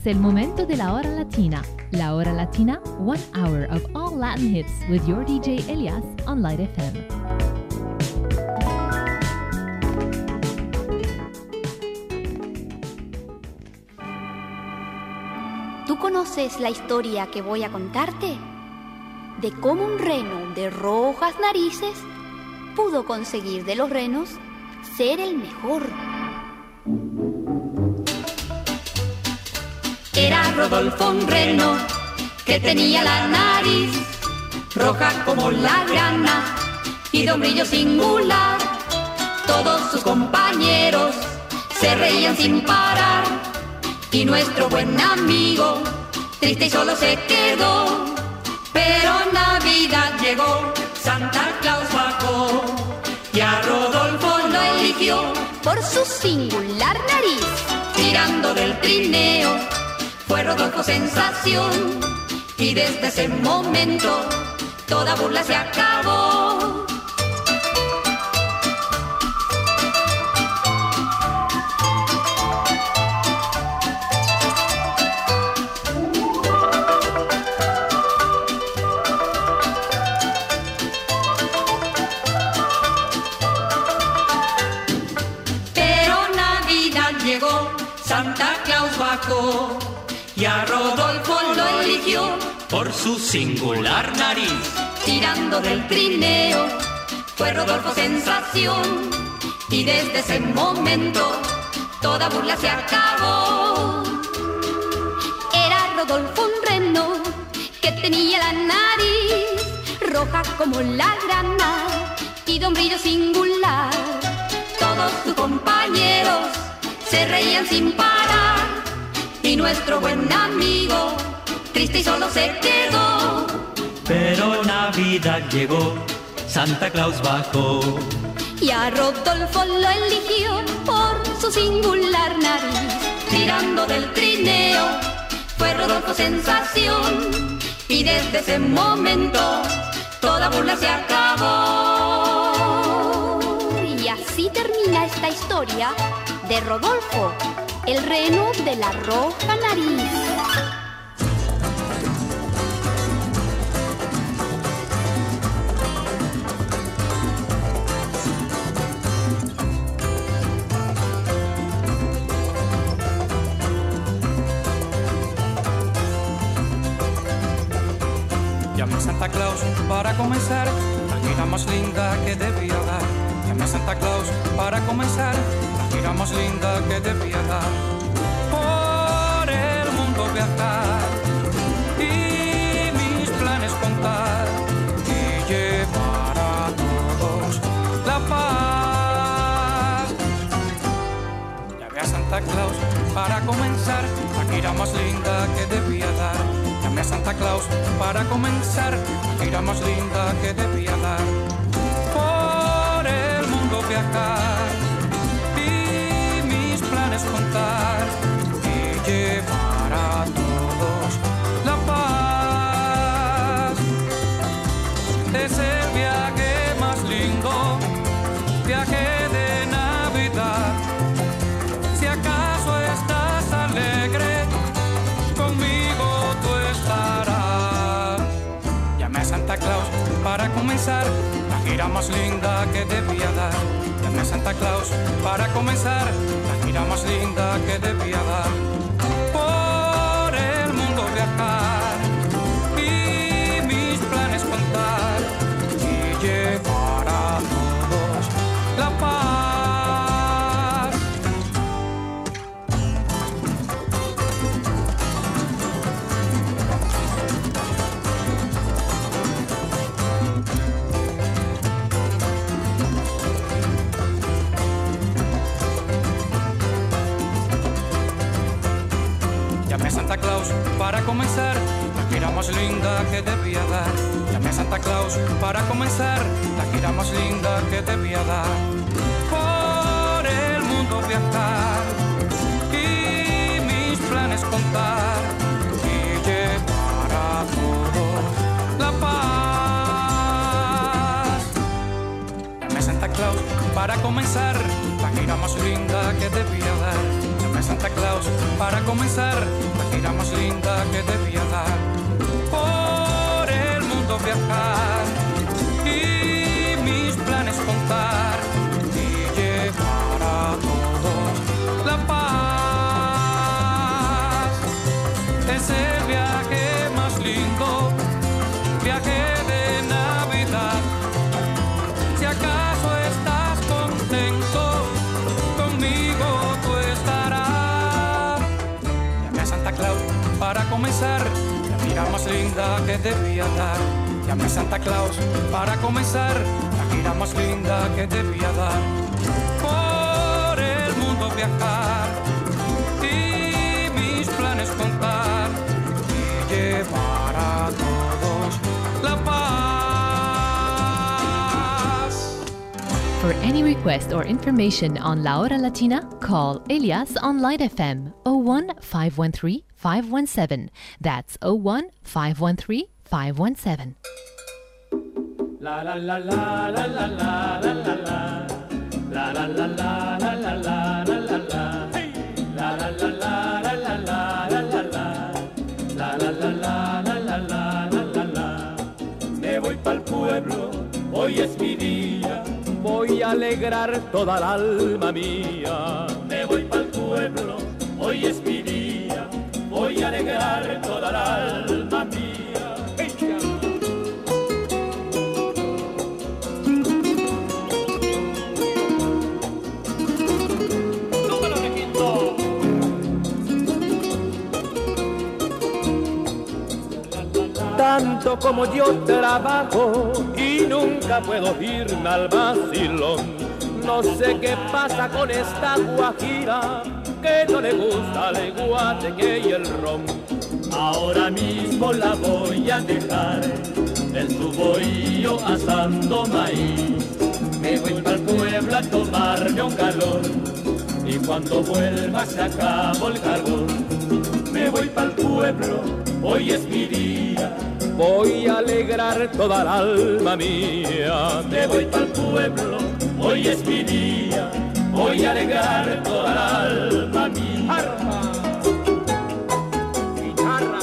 Es el momento de la hora latina. La hora latina, one hour of all Latin hits with your DJ Elias on Light FM. ¿Tú conoces la historia que voy a contarte? De cómo un reno de rojas narices pudo conseguir de los renos ser el mejor. Rodolfo un reno que tenía la nariz roja como la grana y de un brillo singular. Todos sus compañeros se reían sin parar y nuestro buen amigo triste y solo se quedó. Pero Navidad llegó, Santa Claus bajó y a Rodolfo lo eligió por su singular nariz. Tirando del trineo fue Rodolfo sensación y desde ese momento toda burla se acabó. Pero Navidad llegó, Santa Claus bajó y a Rodolfo lo eligió por su singular nariz. tirando del trineo. Fue Rodolfo sensación y desde ese momento toda burla se acabó. Era Rodolfo un reno que tenía la nariz roja como la grana y de un brillo singular. Todos sus compañeros se reían sin parar y nuestro buen amigo triste y solo se quedó. Pero Navidad llegó, Santa Claus bajó. Y a Rodolfo lo eligió por su singular nariz. tirando del trineo. Fue Rodolfo sensación y desde ese momento toda burla se acabó. Y así termina esta historia de Rodolfo, el reno de la roja nariz. Llame a Santa Claus para comenzar la gira más linda que debía dar. Llame a Santa Claus para comenzar más linda que debía dar. Por el mundo viajar y mis planes contar y llevar a todos la paz. Llame a Santa Claus para comenzar la gira más linda que debía dar. Llame a Santa Claus para comenzar la gira más linda que debía dar. Por el mundo viajar planes contar y llevar a todos la paz. Es el viaje más lindo, viaje de Navidad. Si acaso estás alegre, conmigo tú estarás. Llame a Santa Claus para comenzar la gira más linda que debía dar. Santa Claus para comenzar la gira más linda que debía dar. Para comenzar la gira más linda que debía dar. Llame a Santa Claus para comenzar la gira más linda que debía dar. Por el mundo viajar y mis planes contar y llevar a todos la paz. Llame a Santa Claus para comenzar la gira más linda que debía dar. Santa Claus para comenzar la gira más linda que debía dar. Por el mundo viajar linda que debía dar. Llame a Santa Claus para comenzar la gira más linda que debía dar. Por el mundo viajar y mis planes contar y llevar a todos la paz. For any request or information on La Hora Latina, call Elias on Light FM 01 513 517. That's 01 513 517. La la la la la la la la la la. La la la la la la la la la la. La la la la la la la la la la. La la la la la la la la la la. Me voy pa'l pueblo, hoy es mi día. Voy a alegrar toda el alma mía. Me voy pa'l pueblo, hoy es mi día. Voy a alegrar toda el alma mía. Tanto como yo trabajo y nunca puedo irme al vacilón. No sé qué pasa con esta guajira no le gusta el guateque y el ron. Ahora mismo la voy a dejar en su bohío asando maíz. Me voy para el pueblo a tomarme un calor y cuando vuelva se acabó el carbón. Me voy para el pueblo, hoy es mi día. Voy a alegrar toda el alma mía. Me voy para el pueblo, hoy es mi día. Voy a alegrar toda alma mía. Guitarra.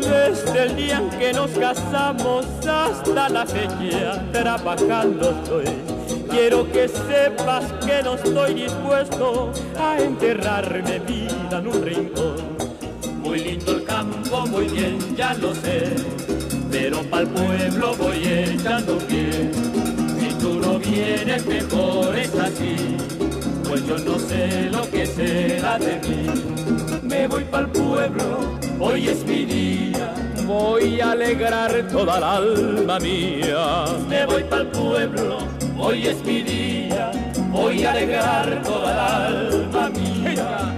Desde el día en que nos casamos hasta la fecha trabajando estoy. Quiero que sepas que no estoy dispuesto a enterrarme vida un rincón. Muy lindo el campo, muy bien, ya lo sé. Pero pa'l pueblo voy echando pie. Si tú no vienes, mejor es así. Pues yo no sé lo que será de mí. Me voy pa'l pueblo, hoy es mi día. Voy a alegrar toda el alma mía. Me voy pa'l pueblo, hoy es mi día. Voy a alegrar toda el alma mía.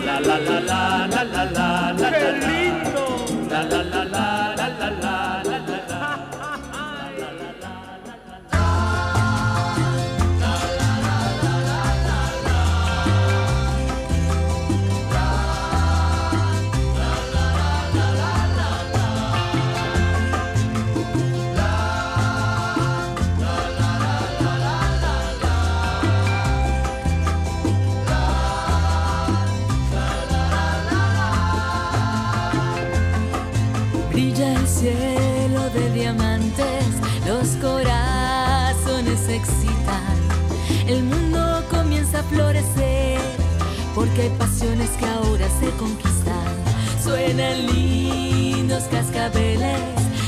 porque hay pasiones que ahora se conquistan. Suenan lindos cascabeles,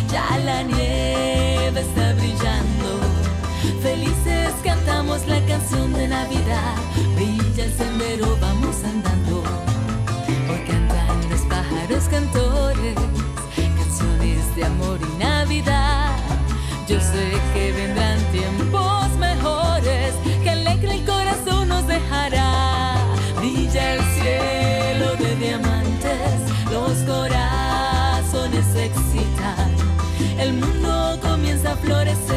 ya la nieve está brillando. Felices cantamos la canción de Navidad, brilla el sendero, vamos andando. Hoy cantan los pájaros cantores, canciones de amor flores.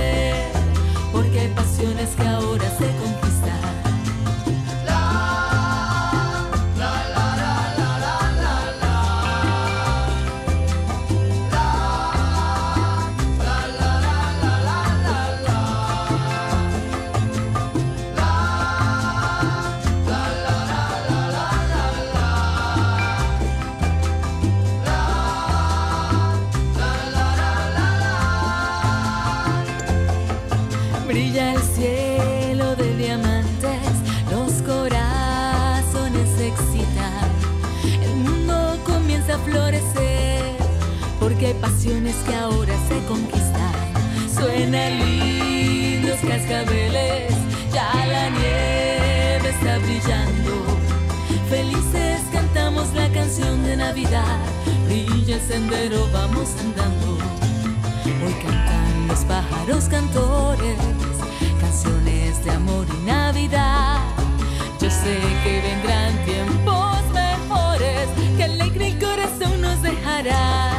El cielo de diamantes, los corazones excitan, el mundo comienza a florecer, porque hay pasiones que ahora se conquistan. Suenan lindos cascabeles, ya la nieve está brillando. Felices cantamos la canción de Navidad, brilla el sendero, vamos andando. Hoy cantan los pájaros cantores, de amor y Navidad. Yo sé que vendrán tiempos mejores, que alegre el corazón nos dejará.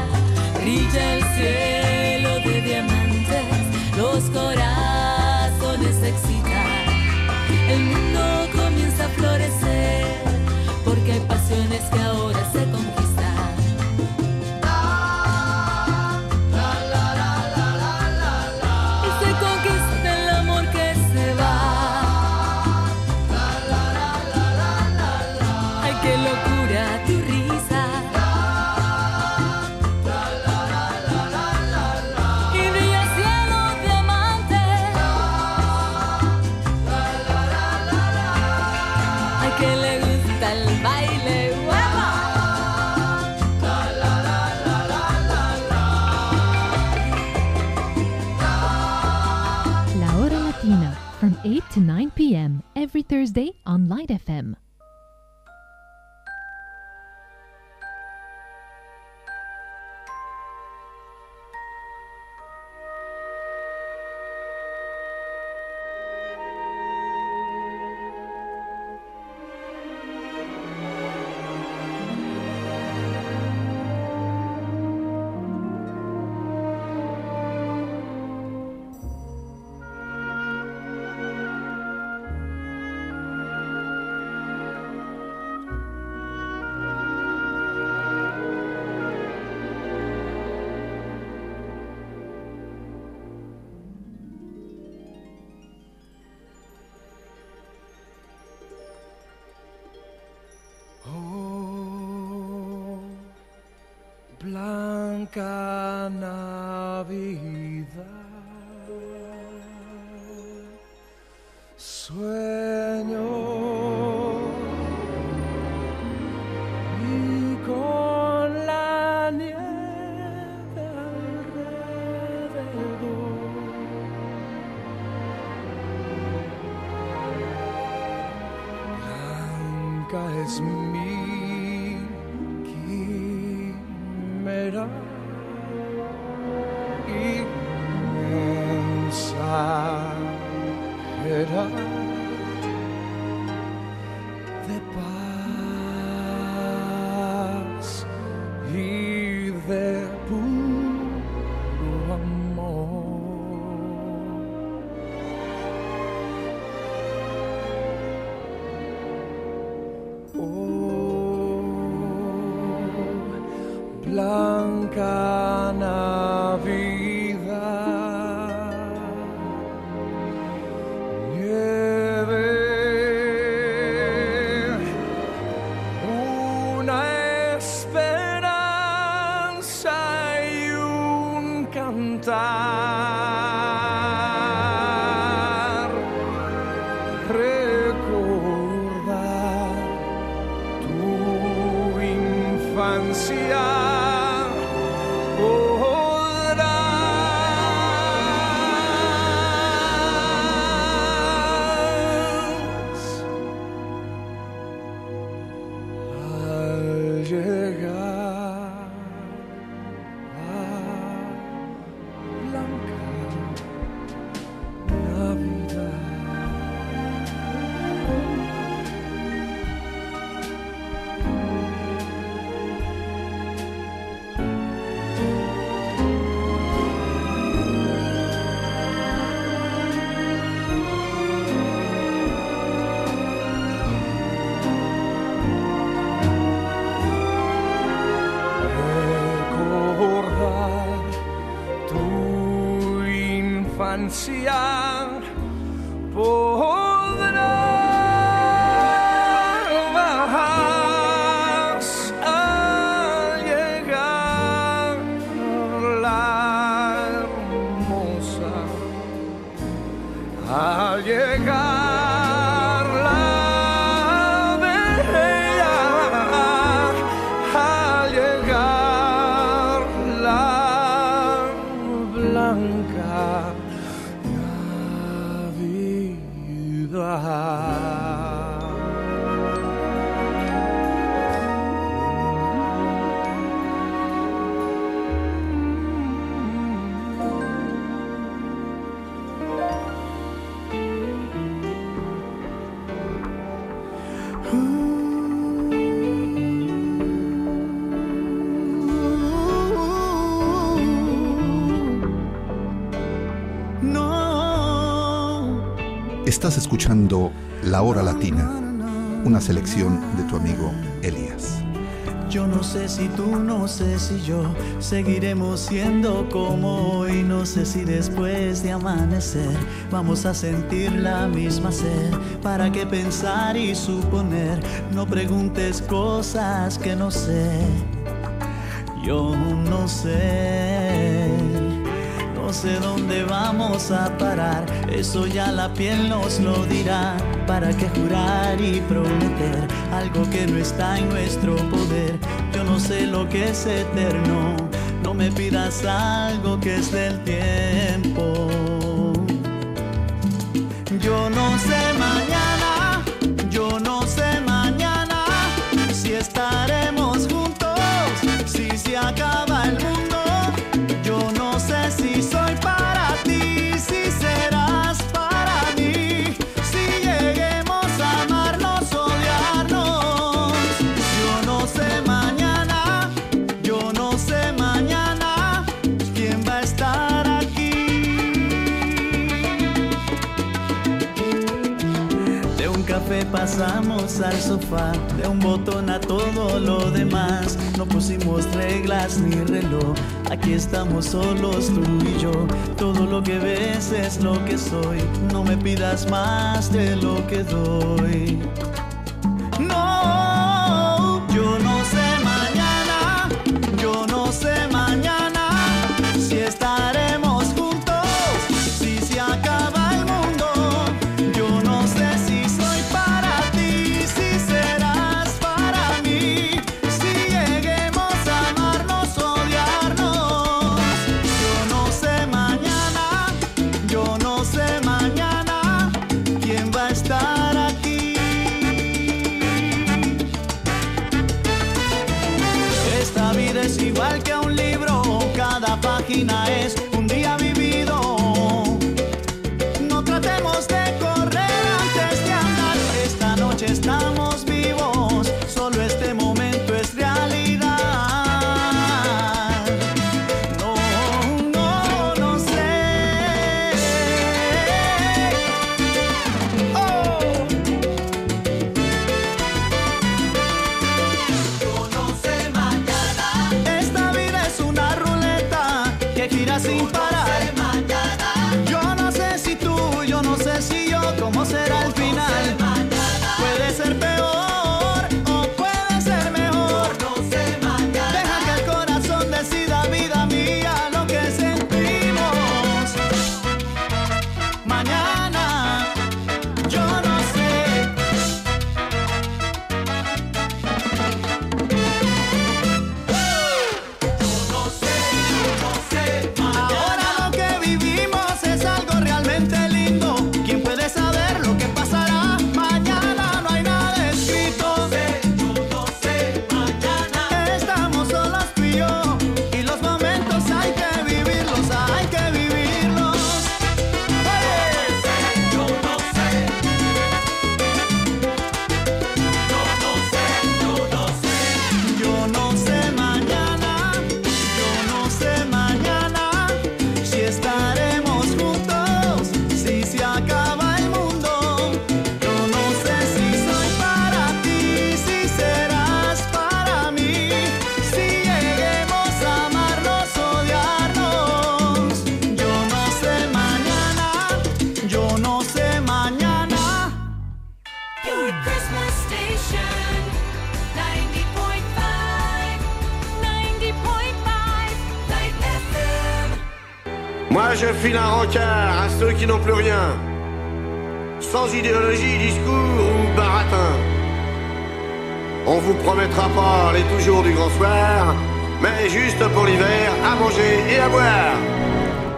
Brilla el cielo de diamantes, los corazones excitan. El mundo Thursday Blanca es Ah. Estás escuchando La Hora Latina, una selección de tu amigo Elías. Yo no sé si tú, no sé si yo seguiremos siendo como hoy. No sé si después de amanecer vamos a sentir la misma sed. ¿Para qué pensar y suponer? No preguntes cosas que no sé. Yo no sé. No sé dónde vamos a parar, eso ya la piel nos lo dirá. ¿Para qué jurar y prometer algo que no está en nuestro poder? Yo no sé lo que es eterno, no me pidas algo que es del tiempo. Yo no sé pasamos al sofá, de un botón a todo lo demás. No pusimos reglas ni reloj, aquí estamos solos tú y yo. Todo lo que ves es lo que soy, no me pidas más de lo que doy. Idéologie, discours ou baratin. On vous promettra pas les toujours du grand soir, mais juste pour l'hiver, à manger et à boire.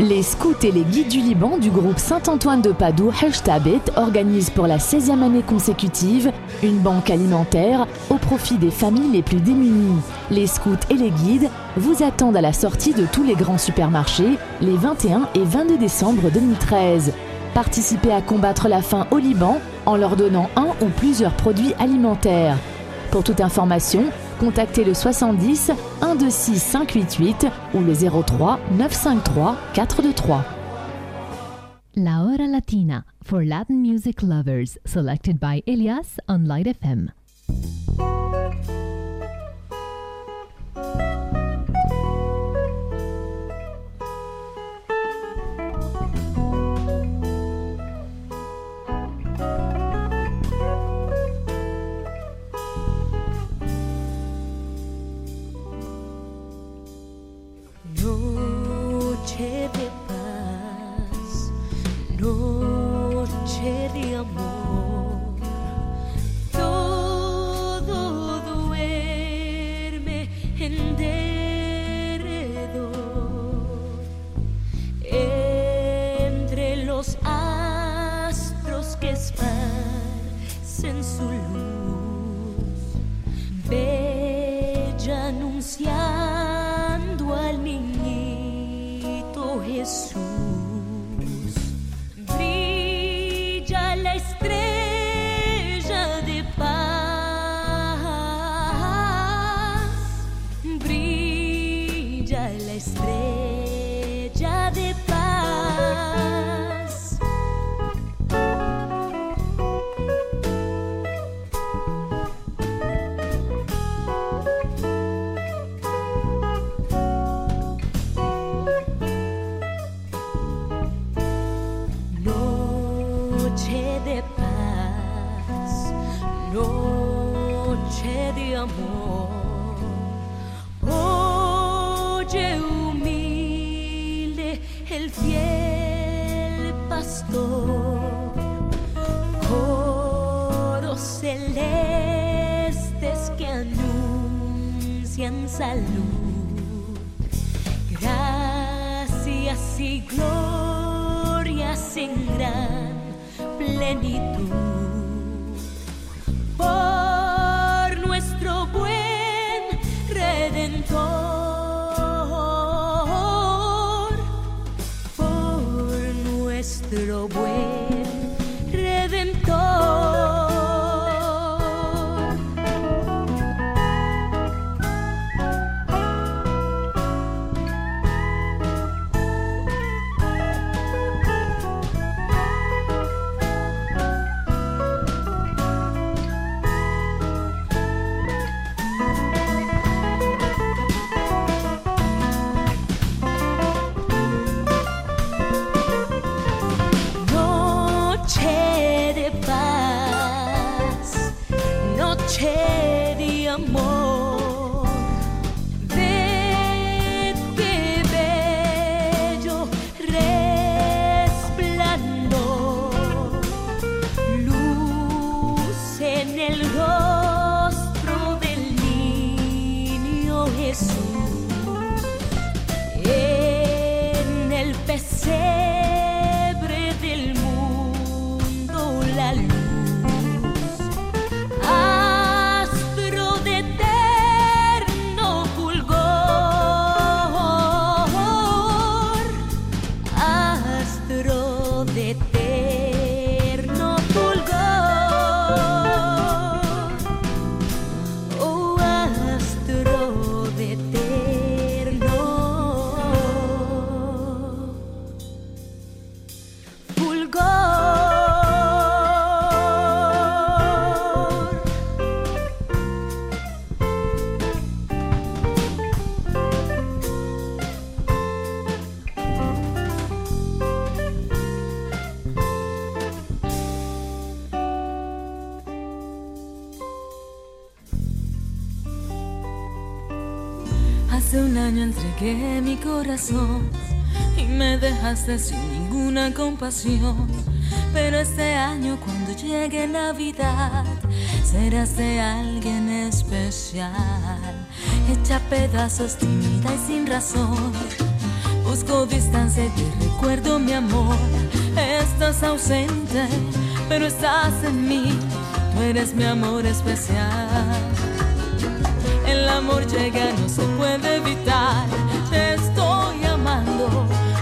Les scouts et les guides du Liban du groupe Saint-Antoine de Padoue, Heshtabet, organisent pour la 16e année consécutive une banque alimentaire au profit des familles les plus démunies. Les scouts et les guides vous attendent à la sortie de tous les grands supermarchés les 21 et 22 décembre 2013. Participez à combattre la faim au Liban en leur donnant un ou plusieurs produits alimentaires. Pour toute information, contactez le 70 126 588 ou le 03 953 423. La Hora Latina for Latin music lovers, selected by Elias on Light FM. El fiel pastor, coros celestes que anuncian salud. Gracias y glorias en gran plenitud that y me dejaste sin ninguna compasión. Pero este año cuando llegue Navidad serás de alguien especial. Hecha pedazos, tímida y sin razón. Busco distancia y recuerdo mi amor. Estás ausente, pero estás en mí. Tú eres mi amor especial. El amor llega, no se puede evitar. Te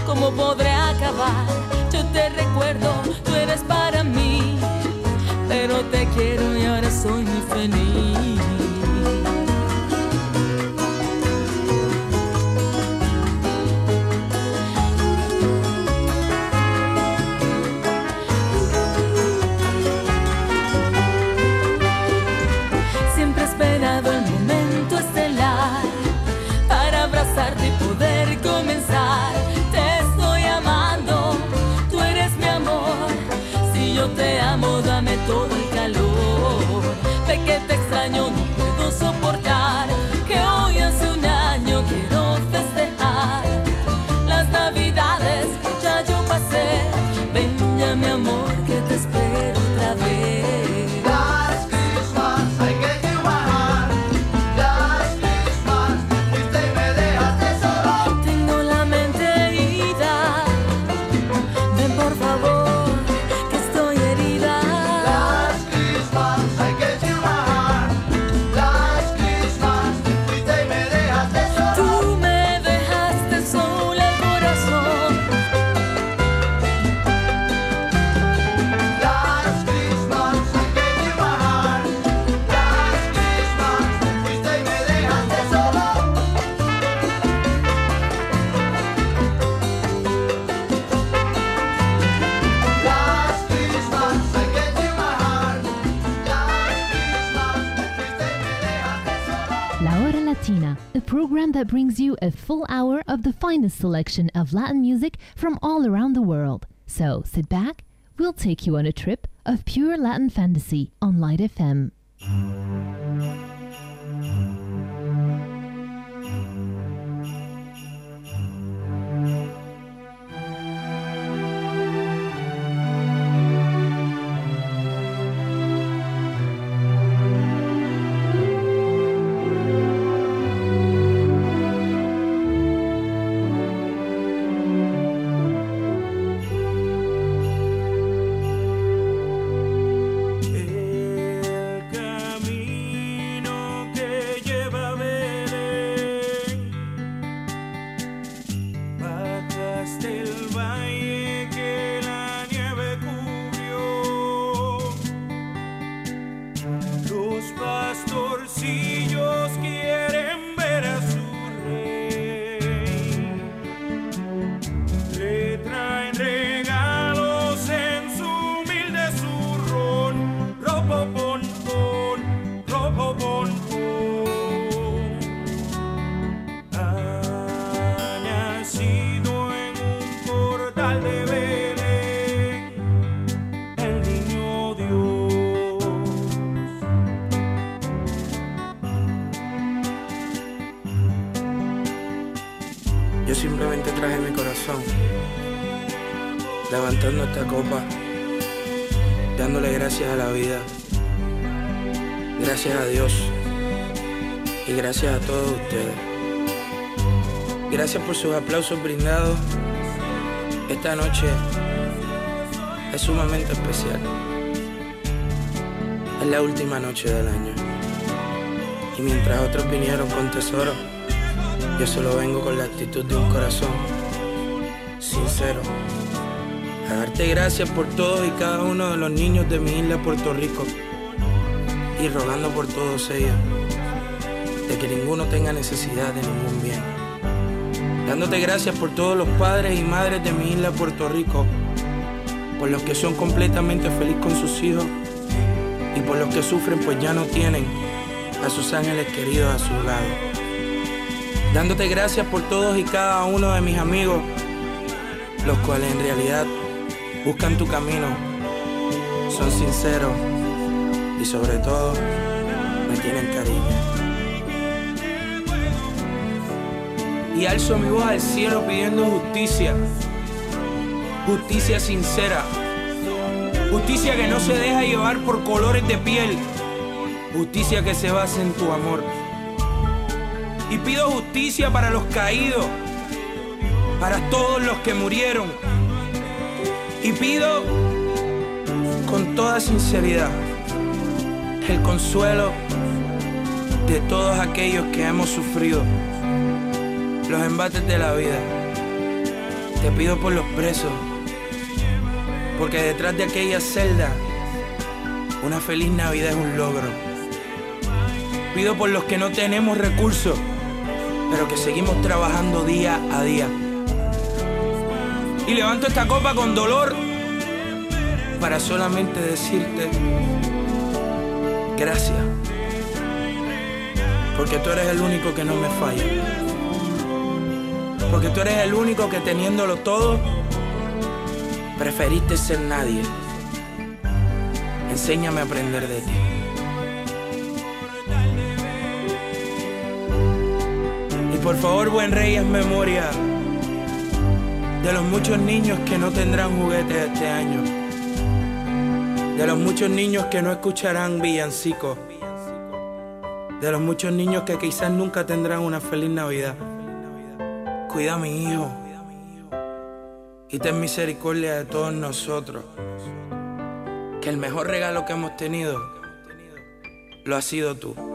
¿cómo podré acabar? Yo te recuerdo, tú eres para mí. Pero te quiero y ahora soy muy feliz. Dame todo el calor. Ve que te extraño, no puedo soportar. Program that brings you a full hour of the finest selection of Latin music from all around the world. So sit back, we'll take you on a trip of pure Latin fantasy on Light FM. Esta copa, dándole gracias a la vida, gracias a Dios y gracias a todos ustedes. Gracias por sus aplausos brindados. Esta noche es sumamente especial. Es la última noche del año. Y mientras otros vinieron con tesoros, yo solo vengo con la actitud de un corazón sincero. A darte gracias por todos y cada uno de los niños de mi isla Puerto Rico. Y rogando por todos ellos. De que ninguno tenga necesidad de ningún bien. Dándote gracias por todos los padres y madres de mi isla Puerto Rico. Por los que son completamente felices con sus hijos. Y por los que sufren pues ya no tienen a sus ángeles queridos a su lado dándote gracias por todos y cada uno de mis amigos, los cuales en realidad buscan tu camino, son sinceros y sobre todo me tienen cariño. Y alzo mi voz al cielo pidiendo justicia, justicia sincera, Justicia que no se deja llevar por colores de piel. Justicia que se basa en tu amor. Y pido justicia para los caídos, para todos los que murieron. Y pido con toda sinceridad el consuelo de todos aquellos que hemos sufrido los embates de la vida. Te pido por los presos, porque detrás de aquella celda, una feliz Navidad es un logro. Pido por los que no tenemos recursos, pero que seguimos trabajando día a día. Y levanto esta copa con dolor para solamente decirte gracias. Porque tú eres el único que no me falla. Porque tú eres el único que teniéndolo todo, preferiste ser nadie. Enséñame a aprender de ti. Y por favor, buen rey, es memoria de los muchos niños que no tendrán juguetes este año. De los muchos niños que no escucharán villancicos. De los muchos niños que quizás nunca tendrán una feliz Navidad. Cuida a mi hijo. Y ten misericordia de todos nosotros. Que el mejor regalo que hemos tenido lo has sido tú.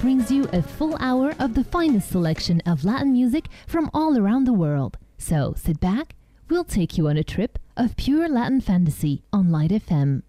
Brings you a full hour of the finest selection of Latin music from all around the world. So sit back, we'll take you on a trip of pure Latin fantasy on Light FM.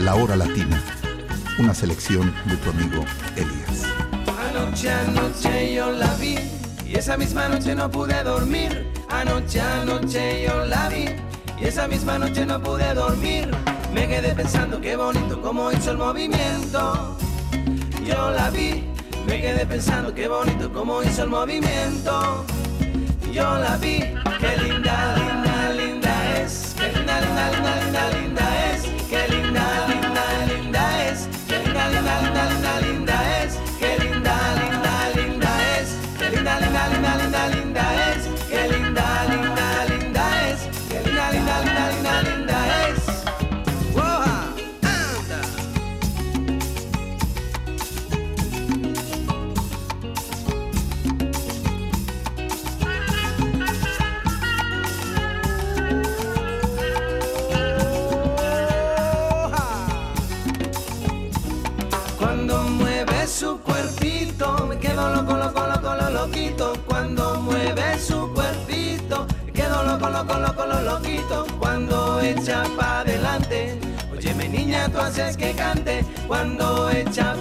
La Hora Latina, una selección de tu amigo Elías. Anoche, anoche yo la vi y esa misma noche no pude dormir. Anoche, anoche yo la vi y esa misma noche no pude dormir. Me quedé pensando qué bonito como hizo el movimiento. Yo la vi, me quedé pensando qué bonito como hizo el movimiento. Yo la vi, qué linda haces que cante cuando echa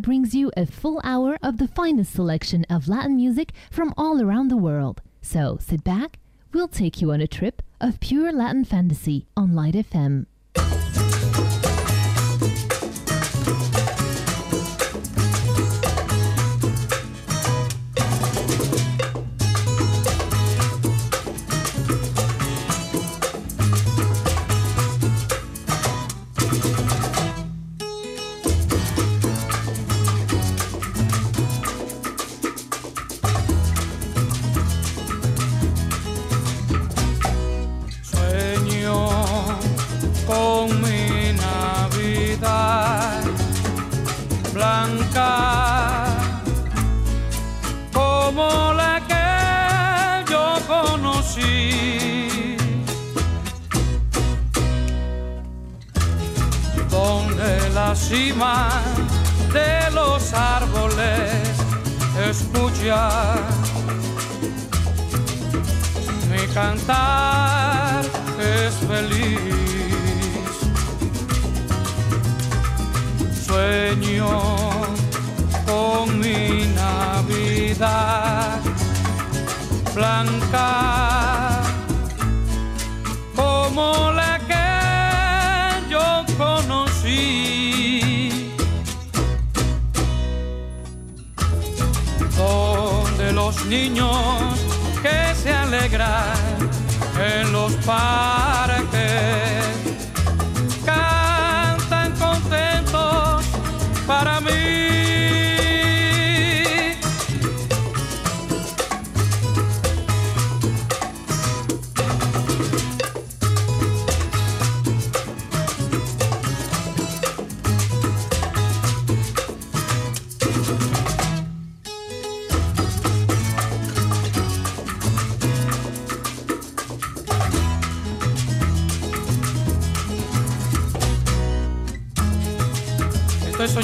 that brings you a full hour of the finest selection of Latin music from all around the world. So sit back, we'll take you on a trip of pure Latin fantasy on Light FM. De los árboles escucha mi cantar es feliz. Sueño con mi Navidad blanca como la los niños que se alegran en los parques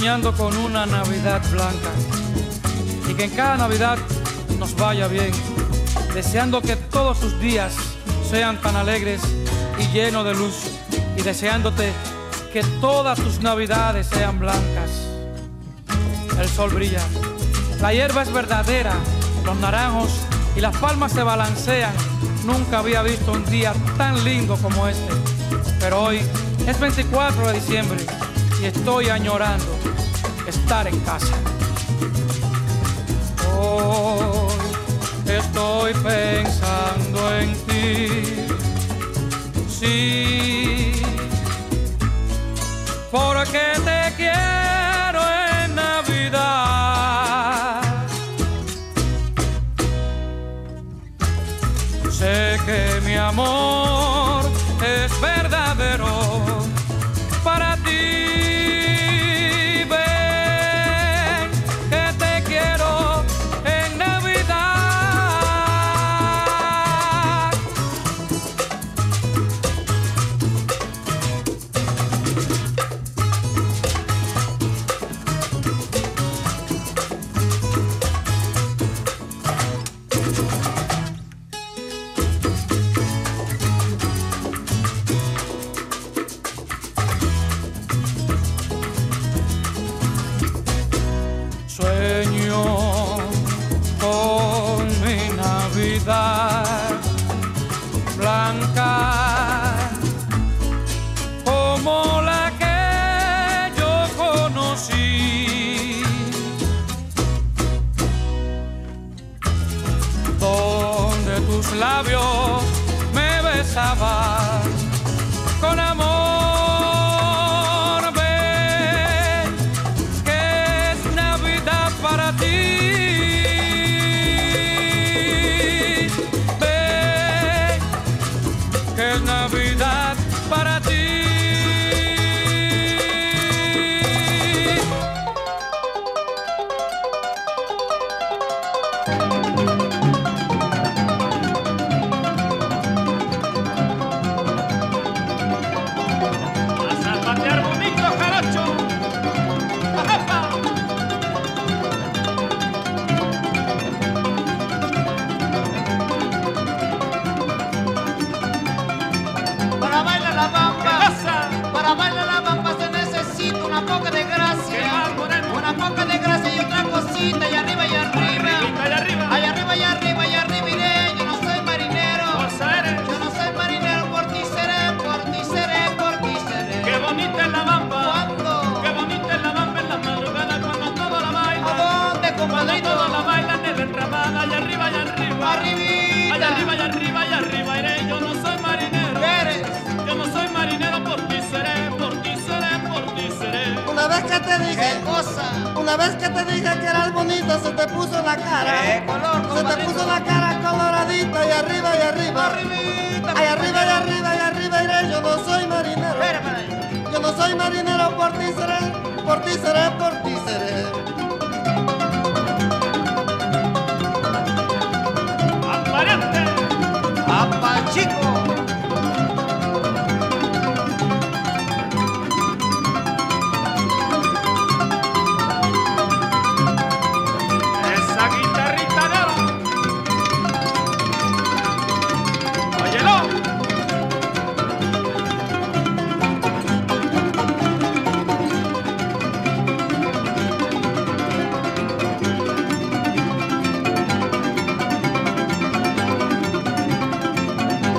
con una Navidad blanca y que en cada Navidad nos vaya bien, deseando que todos tus días sean tan alegres y llenos de luz y deseándote que todas tus Navidades sean blancas. El sol brilla, la hierba es verdadera, los naranjos y las palmas se balancean. Nunca había visto un día tan lindo como este, pero hoy es 24 de diciembre y estoy añorando estar en casa.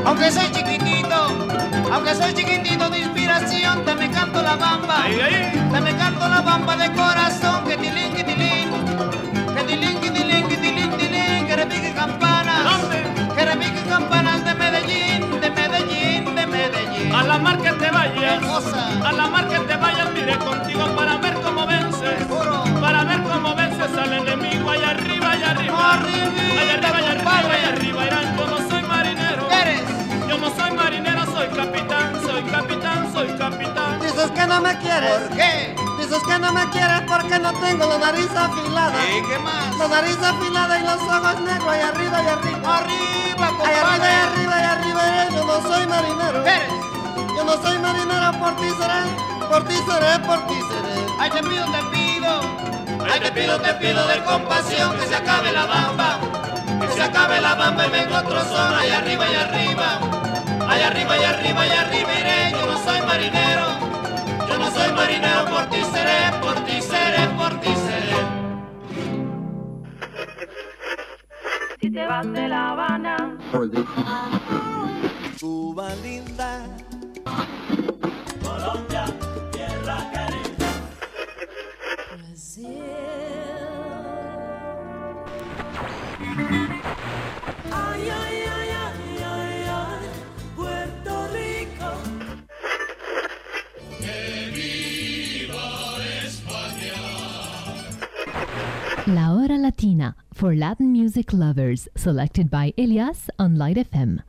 Aunque soy chiquitito, aunque soy chiquitito de inspiración, te me canto la bamba. Ahí, ahí. Te me canto la bamba de corazón, que tilín, que tilín. Que tilín, que tilín, que tilín, tilín, que repique campanas. ¿Dónde? Que repique campanas de Medellín, de Medellín, de Medellín. A la mar que te vayas, a la mar que te vayas, miré contigo para ver cómo vences, Seguro. para ver cómo vences al enemigo allá arriba, allá arriba, Arribita, allá arriba, allá arriba, allá arriba, irán, yo capitán, soy capitán, soy capitán. Dices que no me quieres. ¿Por qué? Dices que no me quieres porque no tengo la nariz afilada. ¿Y qué más? La nariz afilada y los ojos negros y arriba y arriba. Arriba, Ay, arriba compadre. y arriba y arriba yo no soy marinero. Eres. Yo no soy marinero, por ti seré, por ti seré, por ti seré. Ay, te pido, te pido. Ay, te pido, te pido de compasión que se acabe la bamba. Que se acabe la bamba y venga otro son. Ay, arriba y arriba. Ay, arriba y arriba y arriba iré. Yo no soy marinero. Yo no soy marinero, por ti seré, por ti seré, por ti seré. Si te vas de La Habana. Cuba linda. Colombia, tierra querida. Ay, ay, ay, ay, La Hora Latina for Latin music lovers, selected by Elias on Light FM.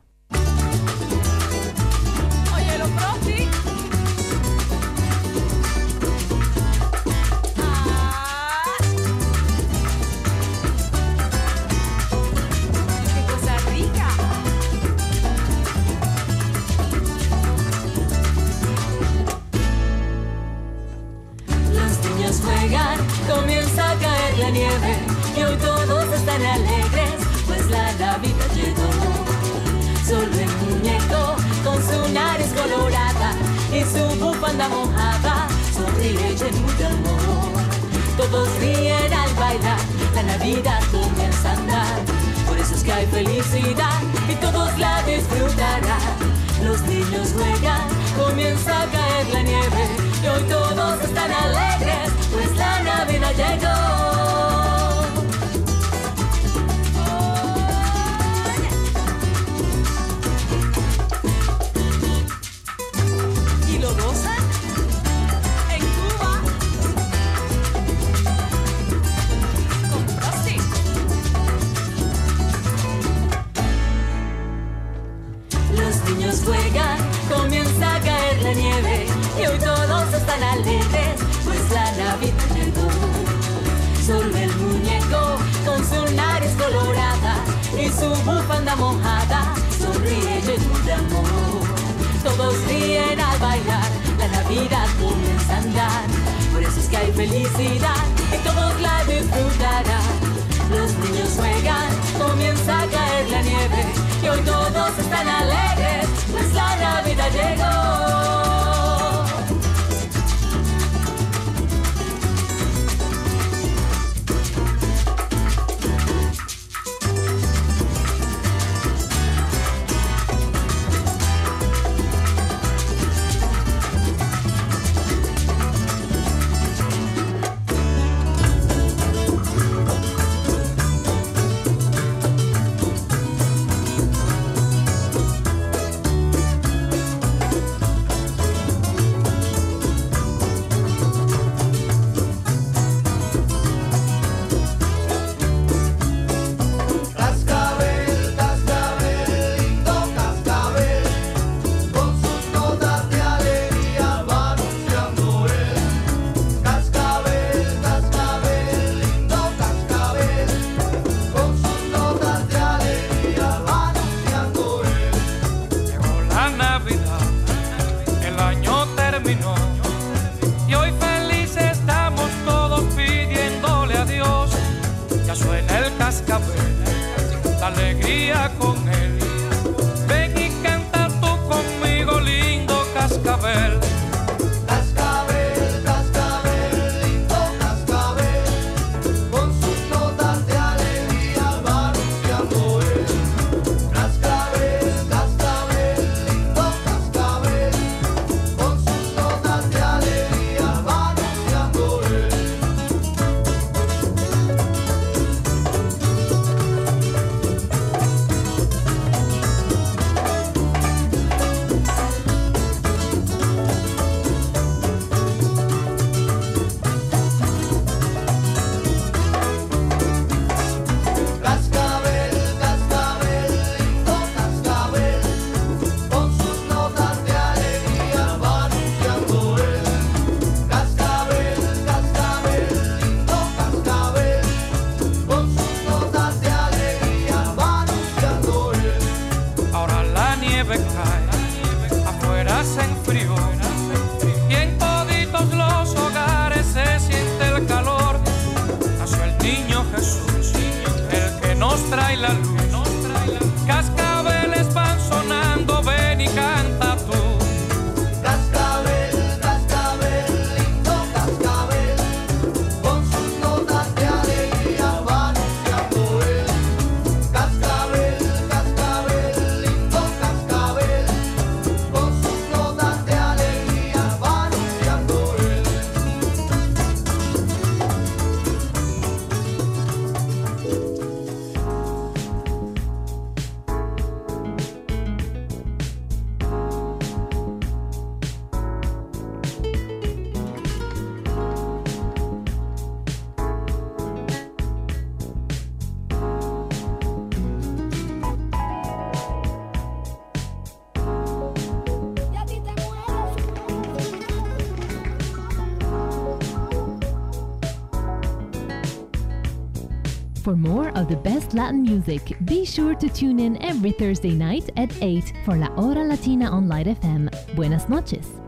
Of the best Latin music, be sure to tune in every Thursday night at 8 for La Hora Latina on Light FM. Buenas noches.